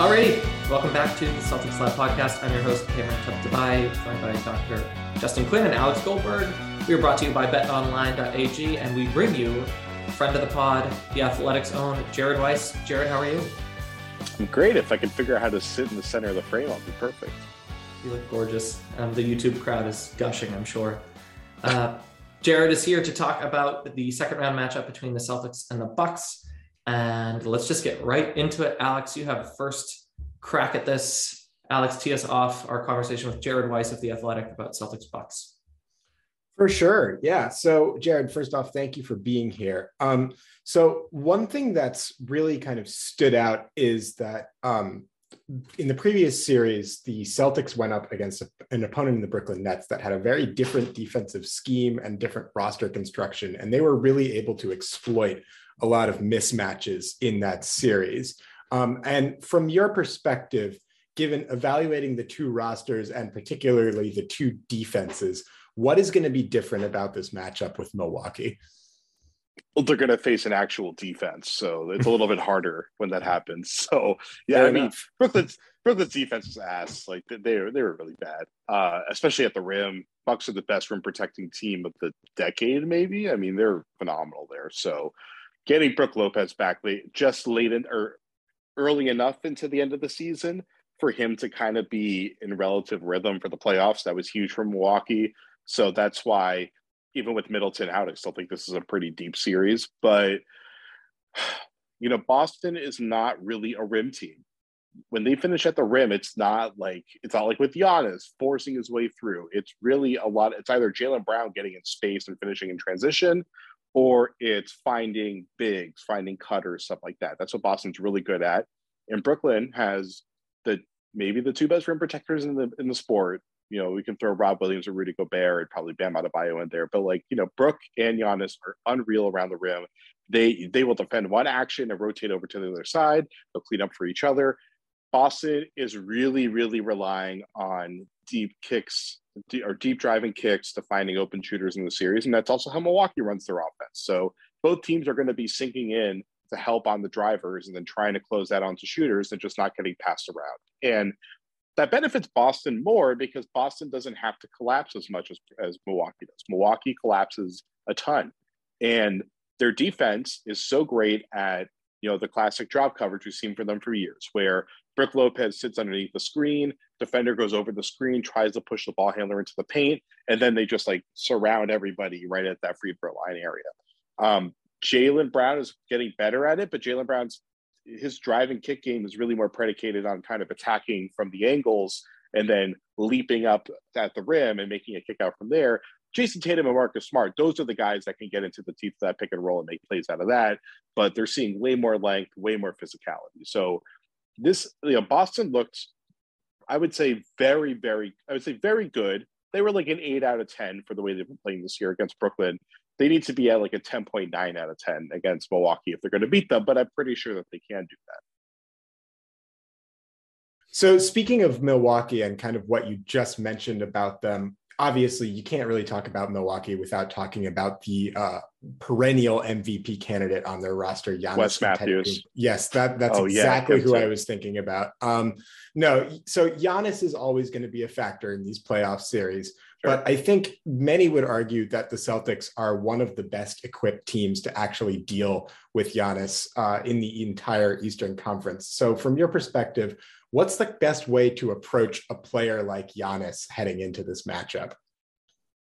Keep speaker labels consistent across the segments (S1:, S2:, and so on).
S1: Alrighty, welcome back to the Celtics Lab podcast. I'm your host, Cameron Tabatabai, joined by Dr. Justin Quinn and Alex Goldberg. We are brought to you by betonline.ag, and we bring you friend of the pod, the Athletic's own Jared Weiss. Jared, how are you?
S2: I'm great. If I can figure out how to sit in the center of the frame, I'll be perfect.
S1: You look gorgeous. Um, the YouTube crowd is gushing, I'm sure. Uh, Jared is here to talk about the second round matchup between the Celtics and the Bucks. And let's just get right into it. Alex, you have first crack at this. Alex, tee us off our conversation with Jared Weiss of The Athletic about Celtics Bucks.
S3: For sure. Yeah. So, Jared, first off, thank you for being here. Um, so, one thing that's really kind of stood out is that um, in the previous series, the Celtics went up against an opponent in the Brooklyn Nets that had a very different defensive scheme and different roster construction. And they were really able to exploit a lot of mismatches in that series. Um, and from your perspective, given evaluating the two rosters and particularly the two defenses, what is going to be different about this matchup with Milwaukee?
S2: Well, they're going to face an actual defense, so it's a little bit harder when that happens. So, yeah, Fair I mean, Brooklyn's Brooklyn's defense is ass. Like they were, they were really bad, uh, especially at the rim. Bucks are the best rim protecting team of the decade, maybe. I mean, they're phenomenal there. So, getting Brook Lopez back late, just late in or early enough into the end of the season for him to kind of be in relative rhythm for the playoffs. That was huge for Milwaukee. So that's why, even with Middleton out, I still think this is a pretty deep series. But, you know, Boston is not really a rim team. When they finish at the rim, it's not like it's not like with Giannis forcing his way through. It's really a lot. It's either Jaylen Brown getting in space and finishing in transition, or it's finding bigs, finding cutters, stuff like that. That's what Boston's really good at. And Brooklyn has the maybe the two best rim protectors in the in the sport. You know, we can throw Rob Williams or Rudy Gobert and probably Bam Adebayo in there, but like you know, Brook and Giannis are unreal around the rim. They they will defend one action and rotate over to the other side. They'll clean up for each other. Boston is really really relying on deep kicks or deep driving kicks to finding open shooters in the series. And that's also how Milwaukee runs their offense. So both teams are going to be sinking in to help on the drivers and then trying to close that onto shooters and just not getting passed around. And that benefits Boston more because Boston doesn't have to collapse as much as, as Milwaukee does. Milwaukee collapses a ton. And their defense is so great at you know the classic drop coverage we've seen for them for years, where Brook Lopez sits underneath the screen, defender goes over the screen, tries to push the ball handler into the paint, and then they just like surround everybody right at that free throw line area. Um, Jaylen Brown is getting better at it, but Jaylen Brown's his driving kick game is really more predicated on kind of attacking from the angles and then leaping up at the rim and making a kick out from there. Jayson Tatum and Marcus Smart, those are the guys that can get into the teeth of that pick and roll and make plays out of that. But they're seeing way more length, way more physicality. So this, you know, Boston looked I would say very, very, I would say very good. They were like an eight out of 10 for the way they've been playing this year against Brooklyn. They need to be at like a 10.9 out of 10 against Milwaukee if they're going to beat them, but I'm pretty sure that they can do that.
S3: So, speaking of Milwaukee and kind of what you just mentioned about them, obviously you can't really talk about Milwaukee without talking about the uh, perennial MVP candidate on their roster,
S2: Giannis Wes Matthews.
S3: Yes, that that's oh, exactly yeah, who I was thinking about. Um, no, so Giannis is always going to be a factor in these playoff series. Sure. But I think many would argue that the Celtics are one of the best equipped teams to actually deal with Giannis uh, in the entire Eastern Conference. So, from your perspective, what's the best way to approach a player like Giannis heading into this matchup?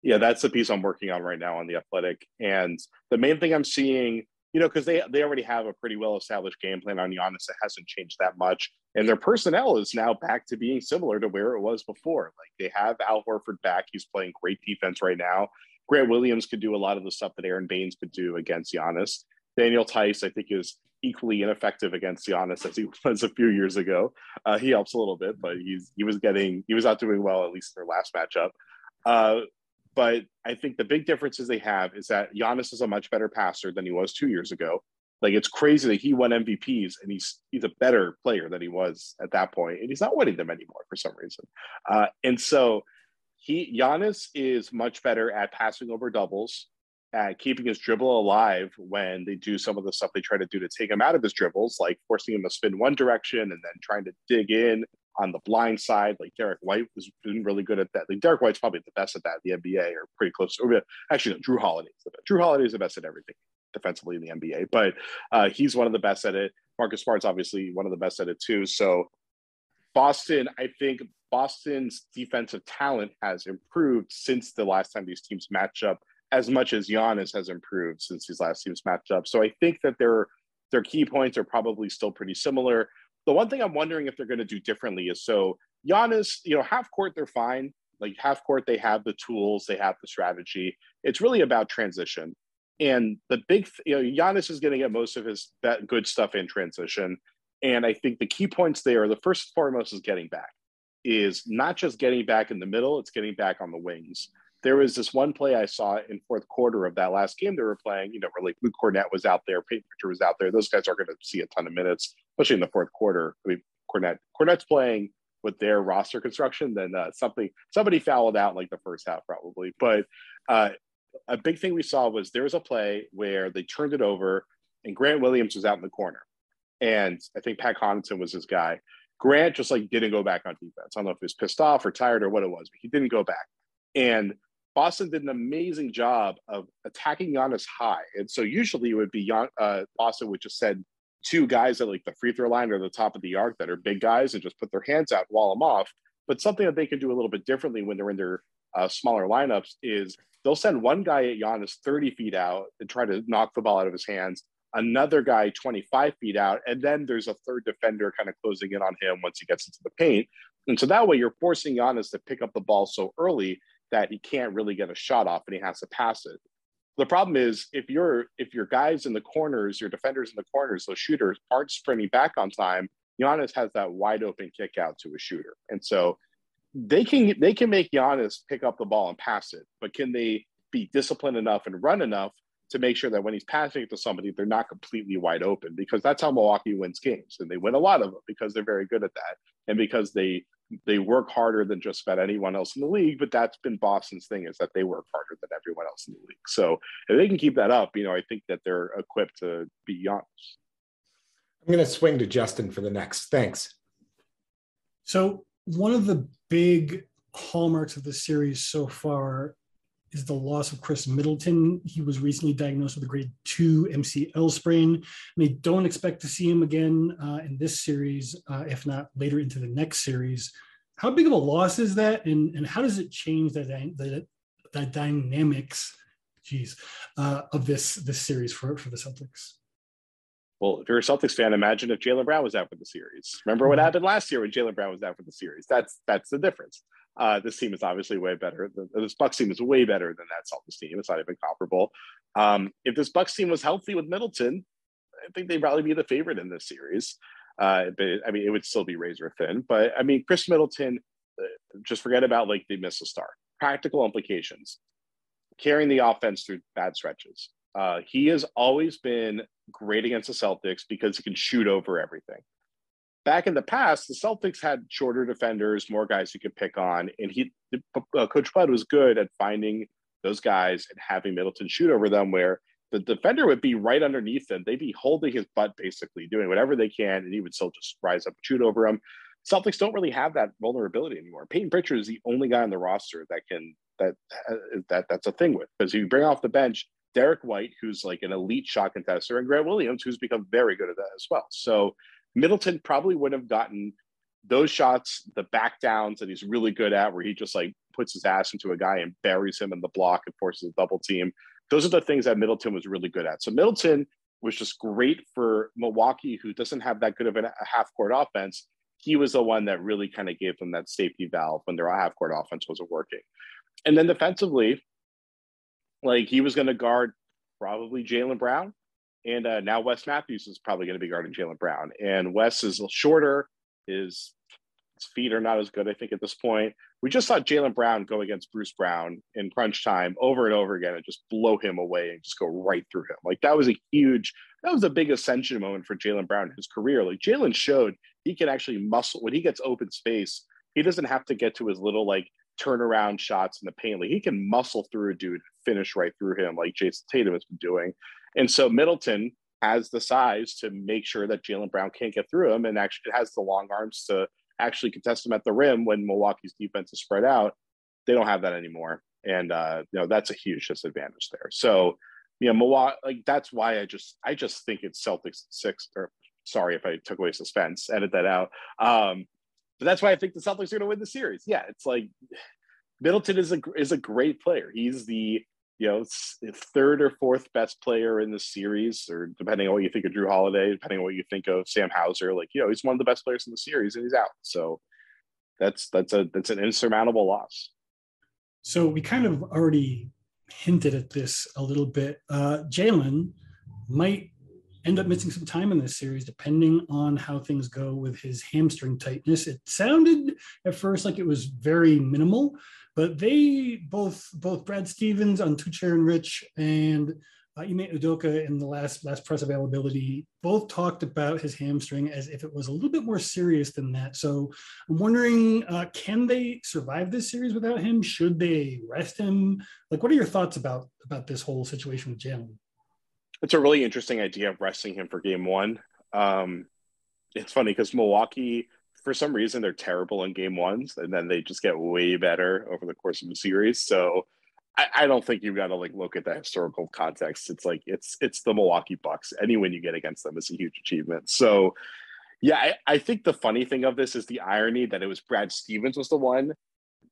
S2: Yeah, that's the piece I'm working on right now on the Athletic, and the main thing I'm seeing you know, because they they already have a pretty well established game plan on Giannis. It hasn't changed that much, and their personnel is now back to being similar to where it was before. Like they have Al Horford back; he's playing great defense right now. Grant Williams could do a lot of the stuff that Aron Baynes could do against Giannis. Daniel Theis, I think, is equally ineffective against Giannis as he was a few years ago. Uh, he helps a little bit, but he's he was getting he was not doing well at least in their last matchup. Uh, but I think the big differences they have is that Giannis is a much better passer than he was two years ago. Like it's crazy that he won MVPs and he's he's a better player than he was at that point, and he's not winning them anymore for some reason. Uh, and so he Giannis is much better at passing over doubles, at keeping his dribble alive when they do some of the stuff they try to do to take him out of his dribbles, like forcing him to spin one direction and then trying to dig in on the blind side. Like Derrick White was been really good at that. Like Derrick White's probably the best at that in the NBA or pretty close. Or actually, no, Jrue Holiday is the best. Jrue Holiday is the best at everything defensively in the NBA, but uh, he's one of the best at it. Marcus Smart's obviously one of the best at it too. So Boston, I think Boston's defensive talent has improved since the last time these teams match up as much as Giannis has improved since these last teams matched up. So I think that their their key points are probably still pretty similar. The one thing I'm wondering if they're going to do differently is so Giannis, you know, half court they're fine. Like half court, they have the tools, they have the strategy. It's really about transition. And the big, you know, Giannis is going to get most of his that good stuff in transition. And I think the key points there, the first and foremost is getting back, is not just getting back in the middle, it's getting back on the wings. There was this one play I saw in fourth quarter of that last game they were playing, you know, where like Luke Kornet was out there, Payton Pritchard was out there. Those guys are going to see a ton of minutes especially in the fourth quarter. I mean, Kornet Kornet's playing with their roster construction, then uh, something somebody fouled out like the first half probably. But uh, a big thing we saw was there was a play where they turned it over and Grant Williams was out in the corner, and I think Pat Connaughton was his guy. Grant just like didn't go back on defense. I don't know if he was pissed off or tired or what it was, but he didn't go back. And Boston did an amazing job of attacking Giannis high. And so usually it would be uh, Boston would just send two guys at like the free throw line or the top of the arc that are big guys and just put their hands out, wall them off. But something that they can do a little bit differently when they're in their uh, smaller lineups is they'll send one guy at Giannis 30 feet out and try to knock the ball out of his hands, another guy 25 feet out, and then there's a third defender kind of closing in on him once he gets into the paint. And so that way you're forcing Giannis to pick up the ball so early that he can't really get a shot off and he has to pass it. The problem is if you're if your guys in the corners, your defenders in the corners, those shooters aren't sprinting back on time, Giannis has that wide open kick out to a shooter. And so they can they can make Giannis pick up the ball and pass it, but can they be disciplined enough and run enough to make sure that when he's passing it to somebody, they're not completely wide open because that's how Milwaukee wins games. And they win a lot of them because they're very good at that. And because they they work harder than just about anyone else in the league, but that's been Boston's thing is that they work harder than everyone else in the league. So if they can keep that up, you know, I think that they're equipped to be honest.
S3: I'm going to swing to Justin for the next. Thanks.
S4: So one of the big hallmarks of the series so far is the loss of Khris Middleton. He was recently diagnosed with a grade two MCL sprain, and they don't expect to see him again uh, in this series, uh, if not later into the next series. How big of a loss is that, and, and how does it change the, the, the dynamics, geez, uh, of this this series for, for the Celtics?
S2: Well, if you're a Celtics fan, imagine if Jaylen Brown was out for the series. Remember what mm-hmm. happened last year when Jaylen Brown was out for the series? That's that's the difference. Uh, this team is obviously way better. This Bucks team is way better than that Celtics team. It's not even comparable. Um, if this Bucks team was healthy with Middleton, I think they'd probably be the favorite in this series. Uh, but I mean, it would still be razor thin. But I mean, Khris Middleton, uh, just forget about like they miss a start. Practical implications, carrying the offense through bad stretches. Uh, he has always been great against the Celtics because he can shoot over everything. Back in the past, the Celtics had shorter defenders, more guys you could pick on, and he, uh, Coach Bud was good at finding those guys and having Middleton shoot over them, where the defender would be right underneath them. They'd be holding his butt, basically doing whatever they can, and he would still just rise up and shoot over them. Celtics don't really have that vulnerability anymore. Payton Pritchard is the only guy on the roster that can that uh, that that's a thing with because you bring off the bench Derrick White, who's like an elite shot contester, and Grant Williams, who's become very good at that as well. So Middleton probably would have gotten those shots, the back downs that he's really good at, where he just like puts his ass into a guy and buries him in the block and forces a double team. Those are the things that Middleton was really good at. So Middleton was just great for Milwaukee, who doesn't have that good of a half court offense. He was the one that really kind of gave them that safety valve when their half court offense wasn't working. And then defensively, like he was going to guard probably Jaylen Brown. And uh, now Wes Matthews is probably going to be guarding Jaylen Brown. And Wes is shorter. His, his feet are not as good, I think, at this point. We just saw Jaylen Brown go against Bruce Brown in crunch time over and over again and just blow him away and just go right through him. Like that was a huge, that was a big ascension moment for Jaylen Brown in his career. Like Jaylen showed he can actually muscle when he gets open space. He doesn't have to get to his little like turnaround shots in the paint. Like he can muscle through a dude, finish right through him, like Jayson Tatum has been doing. And so Middleton has the size to make sure that Jaylen Brown can't get through him, and actually has the long arms to actually contest him at the rim when Milwaukee's defense is spread out. They don't have that anymore, and uh, you know that's a huge disadvantage there. So, you know, Milwaukee, like that's why I just I just think it's Celtics six. Or sorry if I took away suspense, edit that out. Um, but that's why I think the Celtics are going to win the series. Yeah, it's like Middleton is a is a great player. He's the you know third or fourth best player in the series, or depending on what you think of Jrue Holiday, depending on what you think of Sam Hauser. Like you know, he's one of the best players in the series, and he's out. So that's that's a that's an insurmountable loss.
S4: So we kind of already hinted at this a little bit. Uh, Jaylen might end up missing some time in this series, depending on how things go with his hamstring tightness. It sounded at first like it was very minimal, but they both both Brad Stevens on Toucher and Rich and uh, Ime Udoka in the last last press availability both talked about his hamstring as if it was a little bit more serious than that. So I'm wondering, uh, can they survive this series without him? Should they rest him? Like, what are your thoughts about about this whole situation with Jaylen?
S2: it's a really interesting idea of resting him for game one. Um, it's funny because Milwaukee, for some reason, they're terrible in game ones, and then they just get way better over the course of the series. So I, I don't think you've got to like look at the historical context. It's like it's it's the Milwaukee Bucks. Any win you get against them is a huge achievement. So yeah, I, I think the funny thing of this is the irony that it was Brad Stevens was the one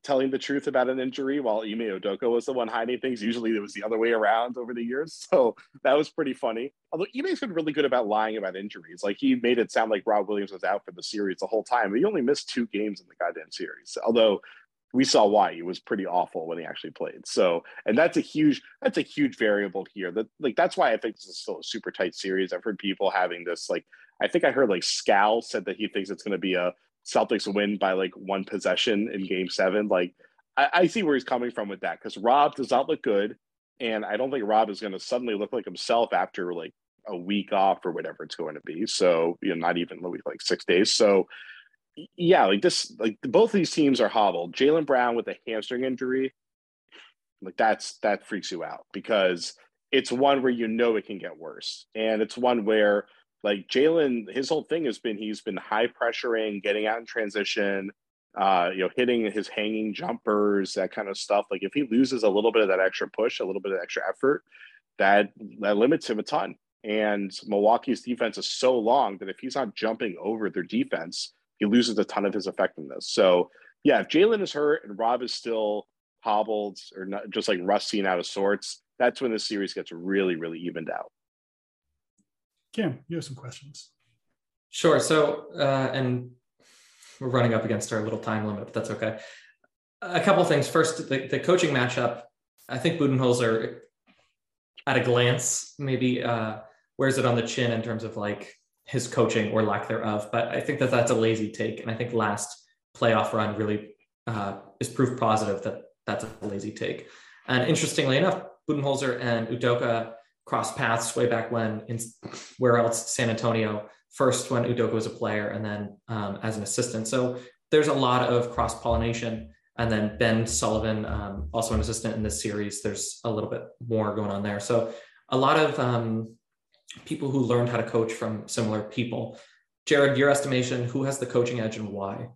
S2: telling the truth about an injury while Ime Udoka was the one hiding things. Usually it was the other way around over the years. So that was pretty funny. Although Ime's been really good about lying about injuries. Like he made it sound like Rob Williams was out for the series the whole time. He only missed two games in the goddamn series. Although we saw why he was pretty awful when he actually played. So, and that's a huge, that's a huge variable here. That like that's why I think this is still a super tight series. I've heard people having this like I think I heard like Scal said that he thinks it's going to be a Celtics win by like one possession in game seven. Like, I, I see where he's coming from with that because Rob does not look good. And I don't think Rob is going to suddenly look like himself after like a week off or whatever it's going to be. So, you know, not even like six days. So, yeah, like this, like both of these teams are hobbled. Jaylen Brown with a hamstring injury, like that's that freaks you out because it's one where you know it can get worse. And it's one where like Jaylen, his whole thing has been he's been high pressuring, getting out in transition, uh, you know, hitting his hanging jumpers, that kind of stuff. Like if he loses a little bit of that extra push, a little bit of extra effort, that that limits him a ton. And Milwaukee's defense is so long that if he's not jumping over their defense, he loses a ton of his effectiveness. So yeah, if Jaylen is hurt and Rob is still hobbled or not, just like rusty and out of sorts, that's when the series gets really, really evened out.
S4: Cam, you have some questions.
S1: Sure. So, uh, and we're running up against our little time limit, but that's okay. A couple things. First, the, the coaching matchup. I think Budenholzer, at a glance, maybe uh, wears it on the chin in terms of like his coaching or lack thereof. But I think that that's a lazy take, and I think last playoff run really uh, is proof positive that that's a lazy take. And interestingly enough, Budenholzer and Udoka crossed paths way back when in where else San Antonio first when Udoka was a player and then um, as an assistant. So there's a lot of cross pollination. And then Ben Sullivan, um, also an assistant in this series. There's a little bit more going on there. So a lot of um, people who learned how to coach from similar people. Jared, your estimation, who has the coaching edge and why?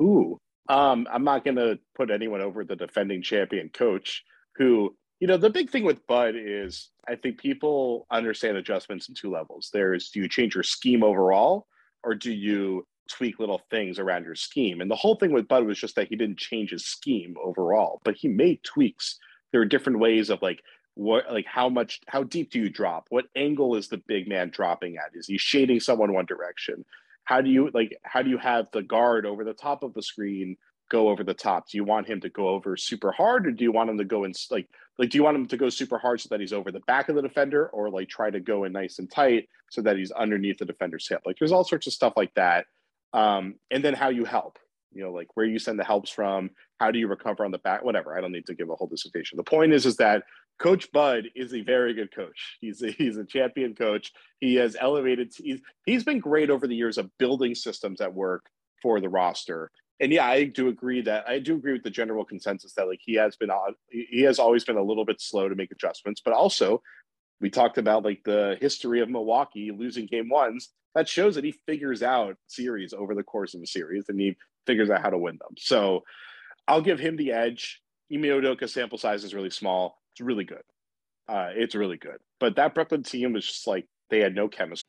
S2: Ooh, um, I'm not going to put anyone over the defending champion coach who, you know, the big thing with Bud is I think people understand adjustments in two levels. There's do you change your scheme overall or do you tweak little things around your scheme? And the whole thing with Bud was just that he didn't change his scheme overall, but he made tweaks. There are different ways of like what like how much how deep do you drop what angle is the big man dropping at is he shading someone one direction how do you like how do you have the guard over the top of the screen go over the top? Do you want him to go over super hard or do you want him to go in like like do you want him to go super hard so that he's over the back of the defender or like try to go in nice and tight so that he's underneath the defender's hip? Like there's all sorts of stuff like that um and then how you help you know like where you send the helps from how do you recover on the back whatever i don't need to give a whole dissertation. The point is is that coach bud is a very good coach. He's a, he's a champion coach. He has elevated he's, he's been great over the years of building systems that work for the roster and yeah i do agree that i do agree with the general consensus that like he has been on he has always been a little bit slow to make adjustments but also we talked about like the history of milwaukee losing game ones that shows that he figures out series over the course of a series and he figures out how to win them. So I'll give him the edge. Ime Udoka sample size is really small. It's really good. Uh, it's really good. But that Brooklyn team was just like they had no chemistry.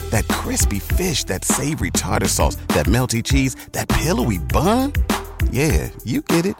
S5: That crispy fish, that savory tartar sauce, that melty cheese, that pillowy bun. Yeah, you get it.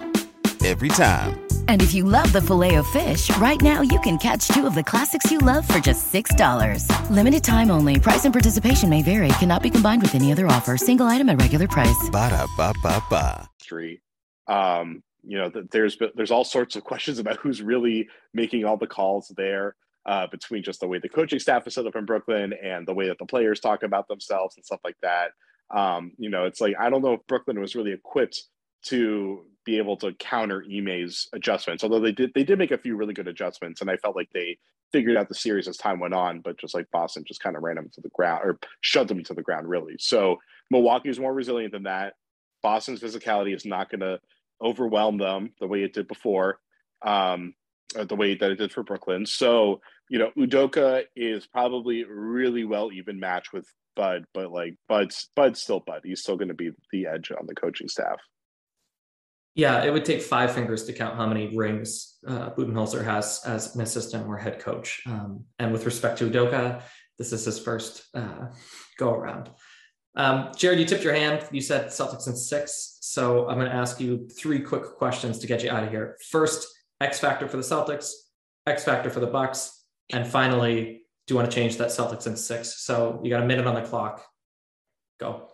S5: Every time.
S6: And if you love the filet of fish, right now you can catch two of the classics you love for just $6. Limited time only. Price and participation may vary. Cannot be combined with any other offer. Single item at regular price.
S5: Ba da ba ba ba.
S2: Three. Um, you know, there's there's all sorts of questions about who's really making all the calls there. Uh, between just the way the coaching staff is set up in Brooklyn and the way that the players talk about themselves and stuff like that. Um, you know, it's like I don't know if Brooklyn was really equipped to be able to counter Ime's adjustments. Although they did they did make a few really good adjustments, and I felt like they figured out the series as time went on. But just like Boston, just kind of ran them to the ground or shoved them to the ground, really. So Milwaukee is more resilient than that. Boston's physicality is not going to overwhelm them the way it did before, um, the way that it did for Brooklyn. So, you know, Udoka is probably really well even match with Bud, but like Bud's Bud's still Bud. He's still going to be the edge on the coaching staff.
S1: Yeah, it would take five fingers to count how many rings uh, Budenholzer has as an assistant or head coach. Um, and with respect to Udoka, this is his first uh, go around. Um, Jared, you tipped your hand. You said Celtics in six. So I'm going to ask you three quick questions to get you out of here. First, X factor for the Celtics, X factor for the Bucks, and finally, do you want to change that Celtics in six? So you got a minute on the clock. Go.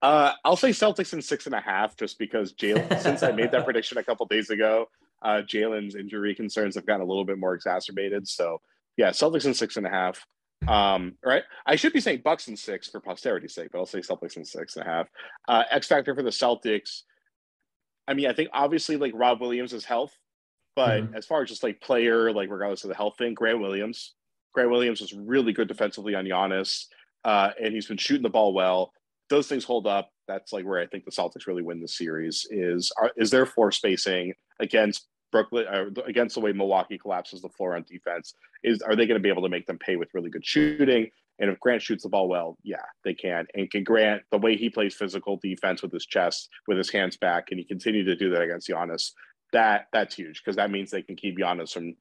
S2: Uh, I'll say Celtics in six and a half, just because Jaylen. since I made that prediction a couple days ago, uh, Jaylen's injury concerns have gotten a little bit more exacerbated. So yeah, Celtics in six and a half. Um, right. I should be saying Bucks and six for posterity's sake, but I'll say Celtics and six and a half. Uh, X factor for the Celtics. I mean, I think obviously like Rob Williams' health, but mm-hmm. as far as just like player, like regardless of the health thing, Grant Williams. Grant Williams was really good defensively on Giannis, uh, and he's been shooting the ball well. Those things hold up. That's like where I think the Celtics really win the series. Is are, is their floor spacing against Brooklyn uh, against the way Milwaukee collapses the floor on defense is are they going to be able to make them pay with really good shooting? And if Grant shoots the ball well, yeah, they can. And can Grant the way he plays physical defense with his chest, with his hands back, and he continue to do that against Giannis? That that's huge because that means they can keep Giannis from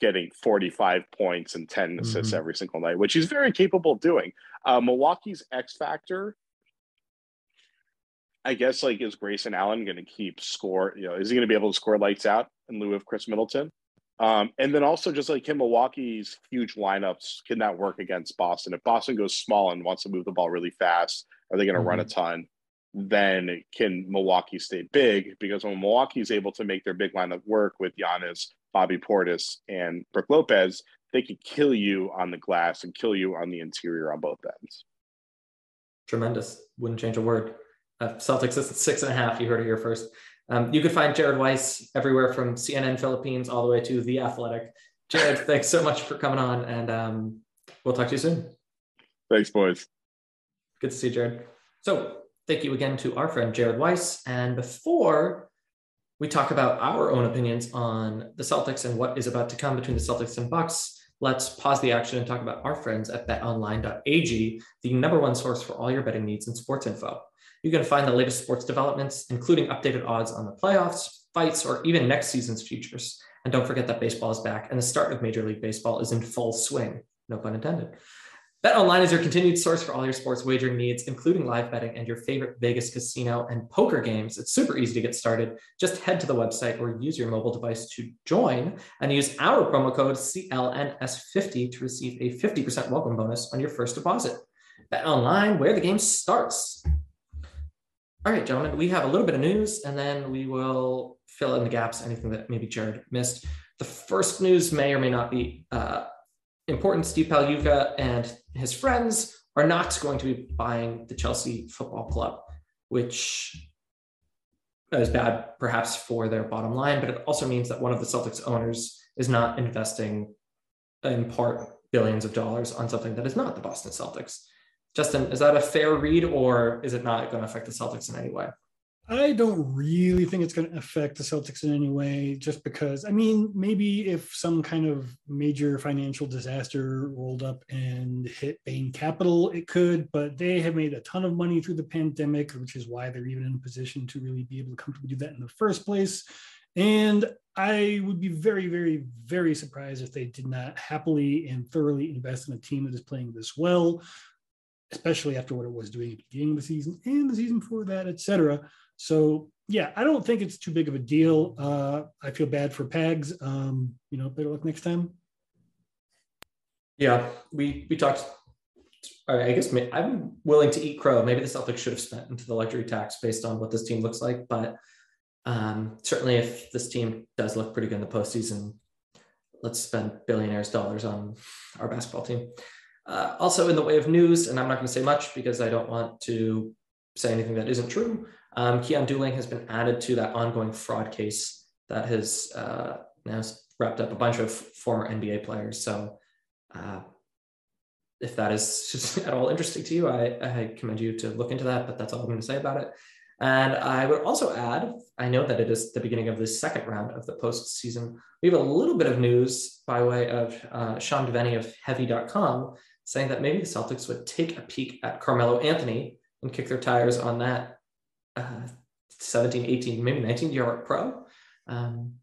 S2: getting 45 points and 10 assists mm-hmm. every single night, which he's very capable of doing. Uh, Milwaukee's X factor I guess like is Grayson Allen going to keep score? You know, is he going to be able to score lights out in lieu of Khris Middleton? Um, and then also just like him, Milwaukee's huge lineups can that work against Boston? If Boston goes small and wants to move the ball really fast, are they going to mm-hmm. run a ton? Then can Milwaukee stay big? Because when Milwaukee is able to make their big lineup work with Giannis, Bobby Portis, and Brook Lopez, they could kill you on the glass and kill you on the interior on both ends.
S1: Tremendous. Wouldn't change a word. Uh, Celtics is six and a half. You heard it here first. Um, you can find Jared Weiss everywhere from CNN Philippines all the way to The Athletic. Jared, thanks so much for coming on, and um, we'll talk to you soon.
S2: Thanks, boys.
S1: Good to see you, Jared. So, thank you again to our friend Jared Weiss. And before we talk about our own opinions on the Celtics and what is about to come between the Celtics and Bucks, let's pause the action and talk about our friends at betonline.ag, the number one source for all your betting needs and sports info. You can find the latest sports developments, including updated odds on the playoffs, fights, or even next season's futures. And don't forget that baseball is back and the start of Major League Baseball is in full swing. No pun intended. BetOnline is your continued source for all your sports wagering needs, including live betting and your favorite Vegas casino and poker games. It's super easy to get started. Just head to the website or use your mobile device to join and use our promo code CLNS50 to receive a 50% welcome bonus on your first deposit. BetOnline, where the game starts. All right, gentlemen, we have a little bit of news and then we will fill in the gaps, anything that maybe Jared missed. The first news may or may not be uh, important. Steve Pagliuca and his friends are not going to be buying the Chelsea Football Club, which is bad perhaps for their bottom line, but it also means that one of the Celtics owners is not investing in part billions of dollars on something that is not the Boston Celtics. Justin, is that a fair read or is it not going to affect the Celtics in any way?
S4: I don't really think it's going to affect the Celtics in any way, just because, I mean, maybe if some kind of major financial disaster rolled up and hit Bain Capital, it could, but they have made a ton of money through the pandemic, which is why they're even in a position to really be able to comfortably do that in the first place. And I would be very, very, very surprised if they did not happily and thoroughly invest in a team that is playing this well, especially after what it was doing at the beginning of the season and the season before that, et cetera. So yeah, I don't think it's too big of a deal. Uh, I feel bad for Pags. Um, you know, better luck next time.
S1: Yeah, we we talked. I guess I'm willing to eat crow. Maybe the Celtics should have spent into the luxury tax based on what this team looks like. But um, certainly, if this team does look pretty good in the postseason, let's spend billionaires' dollars on our basketball team. Uh, also, in the way of news, and I'm not going to say much because I don't want to say anything that isn't true. Um, Keon Dooling has been added to that ongoing fraud case that has uh, now wrapped up a bunch of former NBA players. So, uh, if that is at all interesting to you, I, I commend you to look into that. But that's all I'm going to say about it. And I would also add, I know that it is the beginning of the second round of the postseason. We have a little bit of news by way of uh, Sean Deveney of Heavy.com saying that maybe the Celtics would take a peek at Carmelo Anthony and kick their tires on that uh, 17, 18, maybe 19 year pro. Um,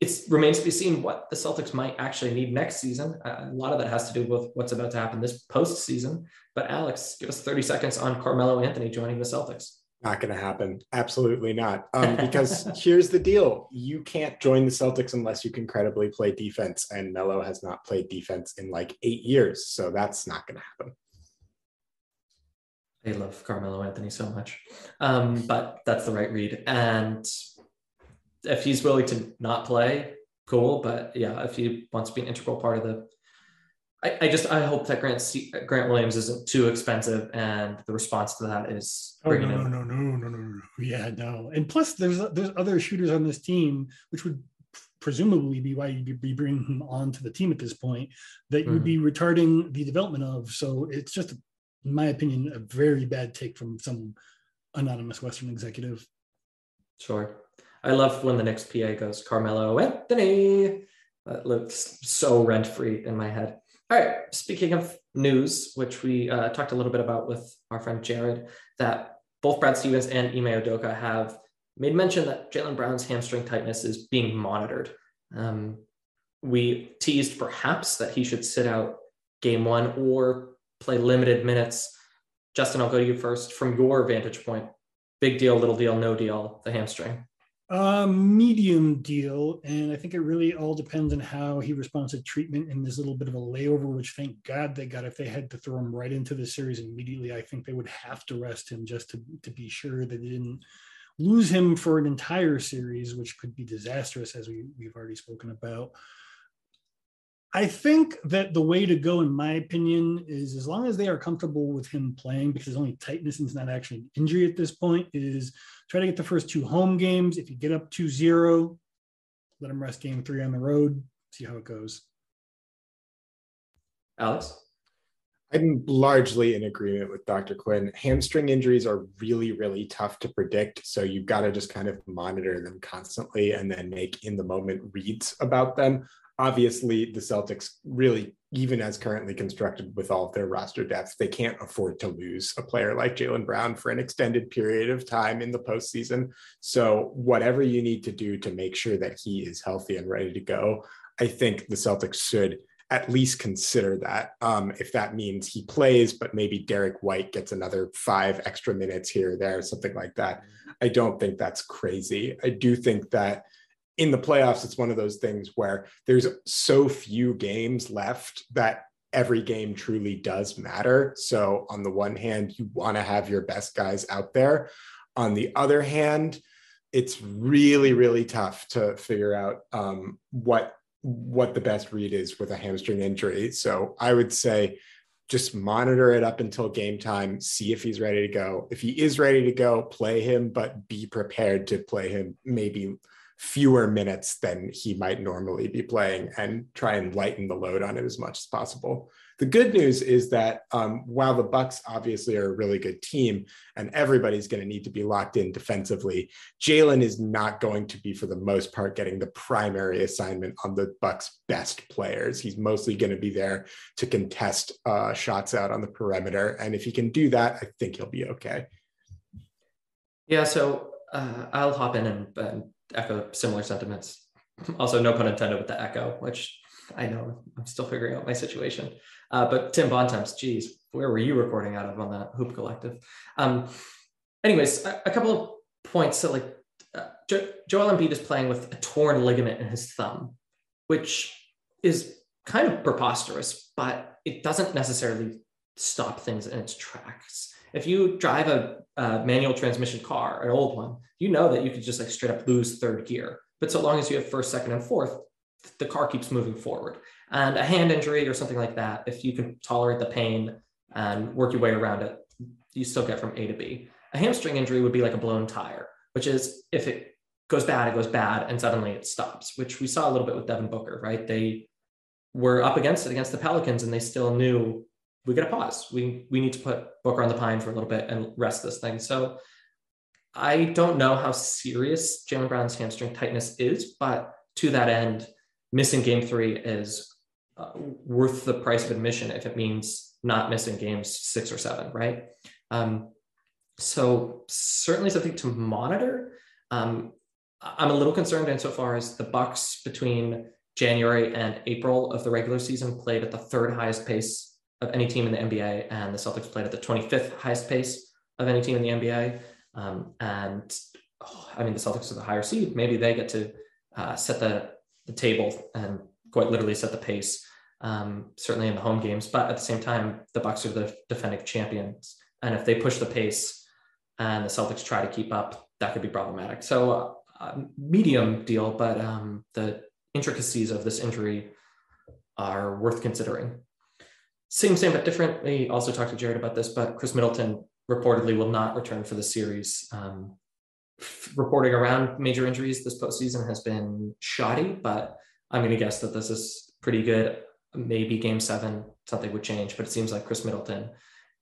S1: it remains to be seen what the Celtics might actually need next season. Uh, a lot of that has to do with what's about to happen this postseason. But Alex, give us 30 seconds on Carmelo Anthony joining the Celtics.
S3: Not going to happen. Absolutely not. Um, because here's the deal: you can't join the Celtics unless you can credibly play defense, and Melo has not played defense in like eight years, so that's not going to happen.
S1: I love Carmelo Anthony so much. Um, but that's the right read. And if he's willing to not play, cool. But yeah, if he wants to be an integral part of the, I, I just I hope that Grant C, Grant Williams isn't too expensive, and the response to that is
S4: oh, no, no, no, no, no, no, no, yeah, no. And plus, there's there's other shooters on this team, which would presumably be why you'd be bringing him onto the team at this point that you'd mm-hmm. be retarding the development of. So it's just a in my opinion, a very bad take from some anonymous Western executive.
S1: Sure. I love when the next PA goes, Carmelo Anthony. That looks so rent free in my head. All right. Speaking of news, which we uh, talked a little bit about with our friend Jared, that both Brad Stevens and Ime Udoka have made mention that Jaylen Brown's hamstring tightness is being monitored. Um, we teased perhaps that he should sit out game one or play limited minutes. Justin, I'll go to you first. From your vantage point, big deal, little deal, no deal, the hamstring.
S4: Uh, medium deal, and I think it really all depends on how he responds to treatment in this little bit of a layover. Which thank God they got. If they had to throw him right into the series immediately, I think they would have to rest him just to to be sure that they didn't lose him for an entire series, which could be disastrous, as we we've already spoken about. I think that the way to go, in my opinion, is as long as they are comfortable with him playing, because only tightness and it's not actually an injury at this point, is try to get the first two home games. If you get up 2 0, let him rest game three on the road, see how it goes.
S1: Alex?
S3: I'm largely in agreement with Dr. Quinn. Hamstring injuries are really, really tough to predict. So you've got to just kind of monitor them constantly and then make in the moment reads about them obviously the Celtics really, even as currently constructed with all of their roster depth, they can't afford to lose a player like Jaylen Brown for an extended period of time in the postseason. So whatever you need to do to make sure that he is healthy and ready to go, I think the Celtics should at least consider that. Um, if that means he plays, but maybe Derrick White gets another five extra minutes here or there, something like that. I don't think that's crazy. I do think that in the playoffs, it's one of those things where there's so few games left that every game truly does matter. So, on the one hand, you want to have your best guys out there. On the other hand, it's really, really tough to figure out um, what what the best read is with a hamstring injury. So, I would say just monitor it up until game time, see if he's ready to go. If he is ready to go, play him, but be prepared to play him maybe fewer minutes than he might normally be playing and try and lighten the load on it as much as possible. The good news is that um, while the Bucks obviously are a really good team and everybody's going to need to be locked in defensively, Jaylen is not going to be for the most part getting the primary assignment on the Bucks' best players. He's mostly going to be there to contest uh, shots out on the perimeter, and if he can do that, I think he'll be okay.
S1: Yeah, so uh, I'll hop in and, and echo similar sentiments. Also, no pun intended with the echo, which I know I'm still figuring out my situation. Uh, but Tim Bontemps, geez, where were you recording out of on the Hoop Collective? Um, anyways, a, a, couple of points. So, like, uh, jo- Joel Embiid is playing with a torn ligament in his thumb, which is kind of preposterous, but it doesn't necessarily stop things in its tracks if you drive a, a, manual transmission car, an old one, you know that you could just like straight up lose third gear. But so long as you have first, second, and fourth, the car keeps moving forward. And a hand injury or something like that, if you can tolerate the pain and work your way around it, you still get from A to B. A hamstring injury would be like a blown tire, which is if it goes bad, it goes bad, and suddenly it stops, which we saw a little bit with Devin Booker, right? They were up against it against the Pelicans and they still knew we got to pause. We we need to put Booker on the pine for a little bit and rest this thing. So I don't know how serious Jaylen Brown's hamstring tightness is, but to that end, missing game three is uh, worth the price of admission if it means not missing games six or seven, right? Um, so certainly something to monitor. Um, I'm a little concerned insofar as the Bucks between January and April of the regular season played at the third highest pace of any team in the NBA, and the Celtics played at the 25th highest pace of any team in the NBA. Um, and oh, I mean, the Celtics are the higher seed. Maybe they get to uh, set the, the table and quite literally set the pace, um, certainly in the home games. But at the same time, the Bucks are the defending champions, and if they push the pace and the Celtics try to keep up, that could be problematic. So, uh, medium deal, but um, the intricacies of this injury are worth considering. Same, same, but different. We also talked to Jared about this, but Khris Middleton reportedly will not return for the series. Um, reporting around major injuries this postseason has been shoddy, but I'm going to guess that this is pretty good. Maybe game seven, something would change, but it seems like Khris Middleton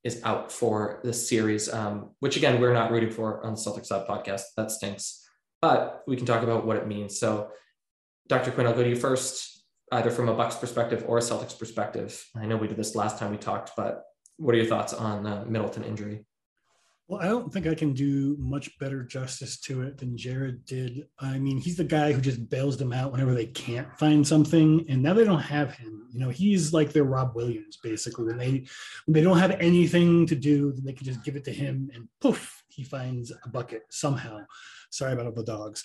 S1: is out for this series, um, which again, we're not rooting for on the Celtics Side podcast. That stinks, but we can talk about what it means. So, Dr. Quinn, I'll go to you first either from a Bucks perspective or a Celtics perspective. I know we did this last time we talked, but what are your thoughts on the Middleton injury?
S4: Well, I don't think I can do much better justice to it than Jared did. I mean, he's the guy who just bails them out whenever they can't find something, and now they don't have him. You know, he's like their Rob Williams, basically. When they when they don't have anything to do, they can just give it to him, and poof, he finds a bucket somehow. Sorry about all the dogs.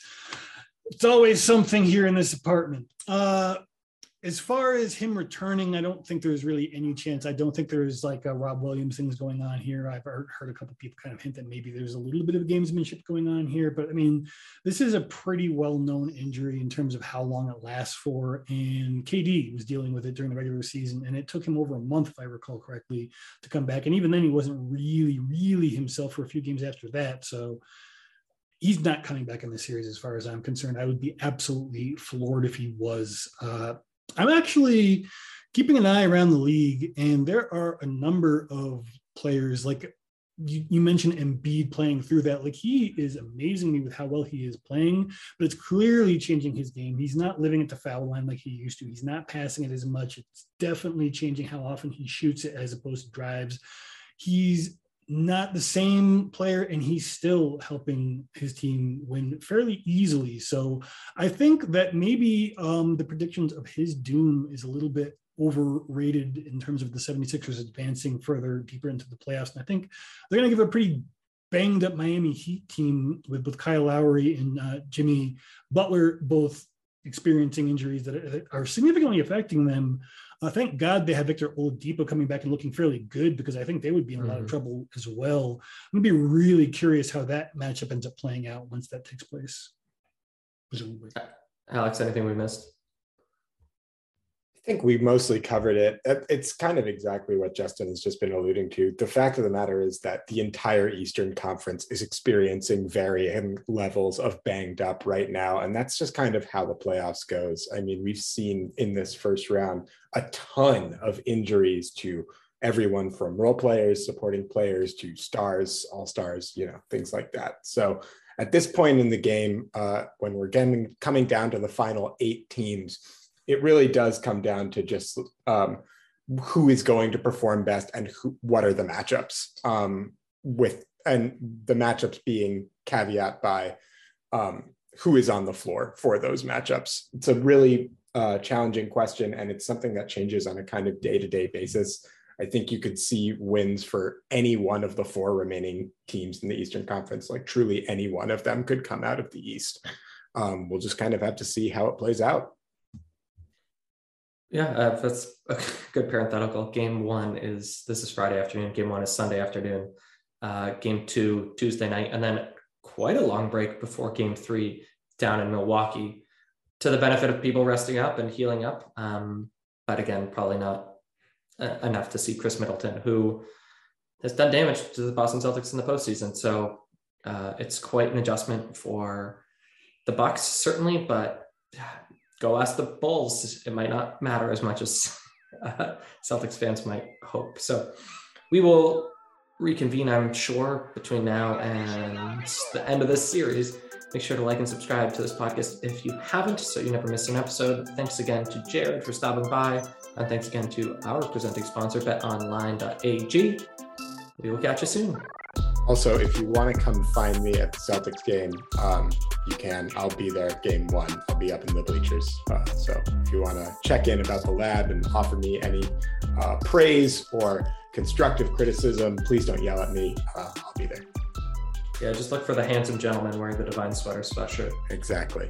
S4: It's always something here in this apartment. Uh, as far as him returning, I don't think there's really any chance. I don't think there's like a Rob Williams things going on here. I've heard, a couple people kind of hint that maybe there's a little bit of gamesmanship going on here, but I mean, this is a pretty well-known injury in terms of how long it lasts for. And KD was dealing with it during the regular season, and it took him over a month, if I recall correctly, to come back. And even then, he wasn't really, really himself for a few games after that. So he's not coming back in the series as far as I'm concerned. I would be absolutely floored if he was. Uh, I'm actually keeping an eye around the league, and there are a number of players like you, you, mentioned Embiid playing through that. Like he is amazing me with how well he is playing, but it's clearly changing his game. He's not living at the foul line like he used to. He's not passing it as much. It's definitely changing how often he shoots it as opposed to drives. He's not the same player, and he's still helping his team win fairly easily. So I think that maybe um, the predictions of his doom is a little bit overrated in terms of the 76ers advancing further deeper into the playoffs. And I think they're going to give a pretty banged up Miami Heat team with, with Kyle Lowry and uh, Jimmy Butler both experiencing injuries that are significantly affecting them. Uh, thank God they have Victor Oladipo coming back and looking fairly good because I think they would be in a mm-hmm. lot of mm-hmm. trouble as well. I'm gonna be really curious how that matchup ends up playing out once that takes place.
S1: Presumably. Alex, anything we missed?
S3: I think we mostly covered it. It's kind of exactly what Justin has just been alluding to. The fact of the matter is that the entire Eastern Conference is experiencing varying levels of banged up right now. And that's just kind of how the playoffs goes. I mean, we've seen in this first round a ton of injuries to everyone from role players, supporting players to stars, all stars, you know, things like that. So at this point in the game, uh, when we're getting coming down to the final eight teams, it really does come down to just um, who is going to perform best and who, what are the matchups um, with and the matchups being caveat by um, who is on the floor for those matchups. It's a really uh, challenging question, and it's something that changes on a kind of day to day basis. I think you could see wins for any one of the four remaining teams in the Eastern Conference. Like truly, any one of them could come out of the East. Um, we'll just kind of have to see how it plays out.
S1: Yeah, uh, that's a good parenthetical. Game one is this is Friday afternoon. Game one is Sunday afternoon. Uh, game two Tuesday night, and then quite a long break before game three down in Milwaukee, to the benefit of people resting up and healing up. Um, but again, probably not uh, enough to see Khris Middleton, who has done damage to the Boston Celtics in the postseason. So uh, it's quite an adjustment for the Bucks, certainly, but go ask the Bulls. It might not matter as much as uh, Celtics fans might hope. So we will reconvene, I'm sure, between now and the end of this series. Make sure to like and subscribe to this podcast if you haven't, so you never miss an episode. Thanks again to Jared for stopping by, and thanks again to our presenting sponsor, betonline.ag. We will catch you soon.
S3: Also, if you want to come find me at the Celtics game, um, you can. I'll be there game one. I'll be up in the bleachers. Uh, so if you want to check in about the lab and offer me any uh, praise or constructive criticism, please don't yell at me. Uh, I'll be there.
S1: Yeah, just look for the handsome gentleman wearing the Divine Sweater sweatshirt.
S3: Exactly.